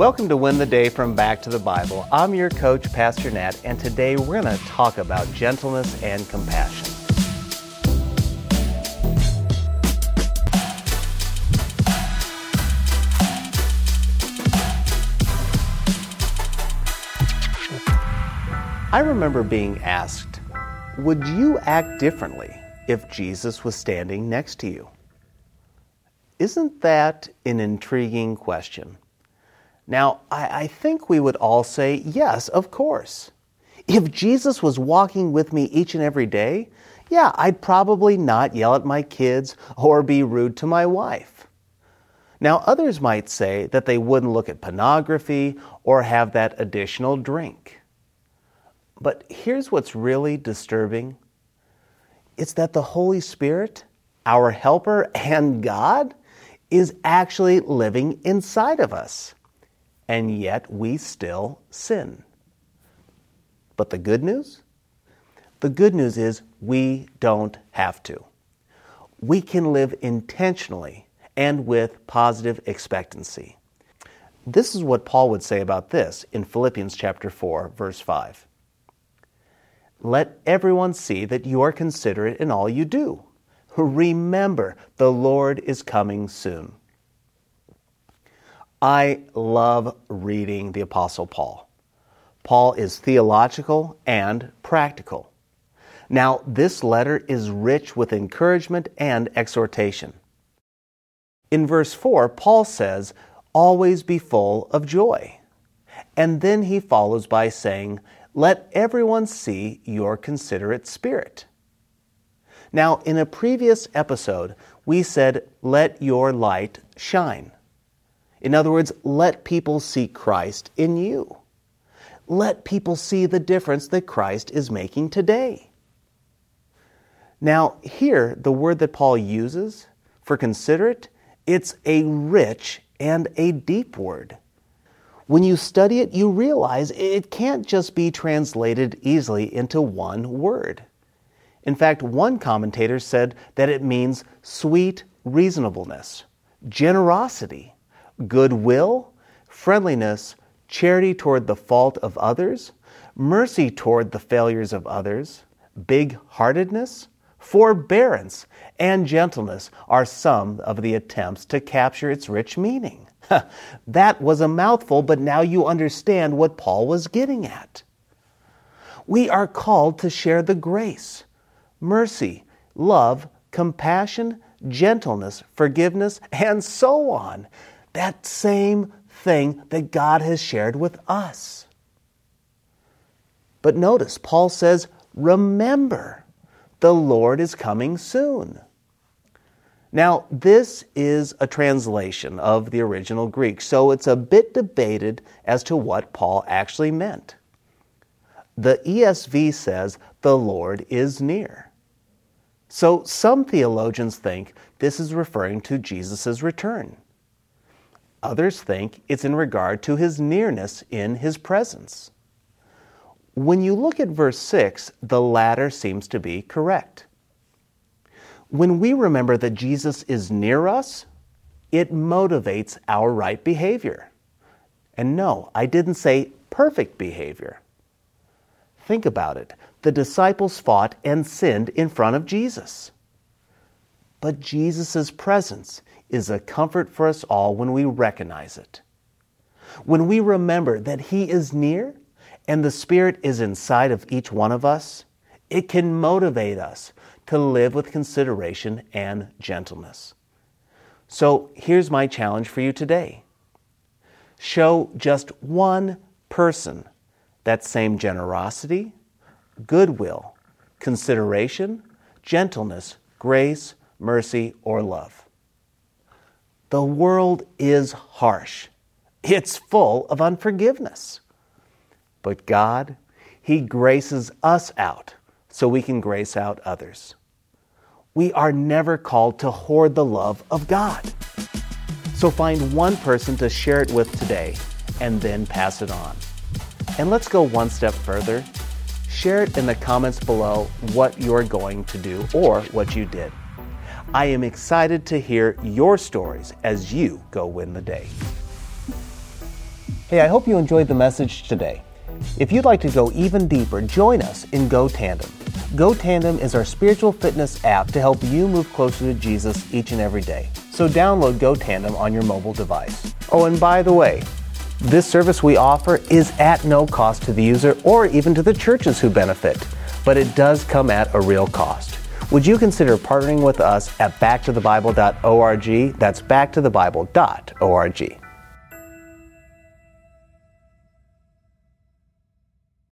Welcome to Win the Day from Back to the Bible. I'm your coach, Pastor Nat, and today we're going to talk about gentleness and compassion. I remember being asked, Would you act differently if Jesus was standing next to you? Isn't that an intriguing question? Now, I, I, think we would all say, yes, of course. If Jesus was walking with me each and every day, yeah, I'd probably not yell at my kids or be rude to my wife. Now, others might say that they wouldn't look at pornography or have that additional drink. But here's what's really disturbing it's that the Holy Spirit, our helper and God, is actually living inside of us and yet we still sin. But the good news? The good news is we don't have to. We can live intentionally and with positive expectancy. This is what Paul would say about this in Philippians chapter 4 verse 5. Let everyone see that you are considerate in all you do. Remember, the Lord is coming soon. I love reading the Apostle Paul. Paul is theological and practical. Now, this letter is rich with encouragement and exhortation. In verse 4, Paul says, Always be full of joy. And then he follows by saying, Let everyone see your considerate spirit. Now, in a previous episode, we said, Let your light shine. In other words, let people see Christ in you. Let people see the difference that Christ is making today. Now, here, the word that Paul uses for considerate, it's a rich and a deep word. When you study it, you realize it can't just be translated easily into one word. In fact, one commentator said that it means sweet reasonableness, generosity, goodwill, friendliness, charity toward the fault of others, mercy toward the failures of others, big heartedness, forbearance, and gentleness are some of the attempts to capture its rich meaning. that was a mouthful, but now you understand what Paul was getting at. We are called to share the grace, mercy, love, compassion, gentleness, forgiveness, and so on that same thing that God has shared with us. But notice, Paul says, Remember, the Lord is coming soon. Now, this is a translation of the original Greek, so it's a bit debated as to what Paul actually meant. The ESV says, The Lord is near. So some theologians think this is referring to Jesus' return. Others think it's in regard to his nearness in his presence. When you look at verse 6, the latter seems to be correct. When we remember that Jesus is near us, it motivates our right behavior. And no, I didn't say perfect behavior. Think about it. The disciples fought and sinned in front of Jesus. But Jesus' presence is a comfort for us all when we recognize it. When we remember that He is near and the Spirit is inside of each one of us, it can motivate us to live with consideration and gentleness. So here's my challenge for you today show just one person that same generosity, goodwill, consideration, gentleness, grace, mercy, or love. The world is harsh. It's full of unforgiveness. But God, He graces us out so we can grace out others. We are never called to hoard the love of God. So find one person to share it with today and then pass it on. And let's go one step further. Share it in the comments below what you're going to do or what you did. I am excited to hear your stories as you go win the day. Hey, I hope you enjoyed the message today. If you'd like to go even deeper, join us in Go Tandem. Go Tandem is our spiritual fitness app to help you move closer to Jesus each and every day. So download Go Tandem on your mobile device. Oh, and by the way, this service we offer is at no cost to the user or even to the churches who benefit, but it does come at a real cost. Would you consider partnering with us at backtothebible.org? That's backtothebible.org.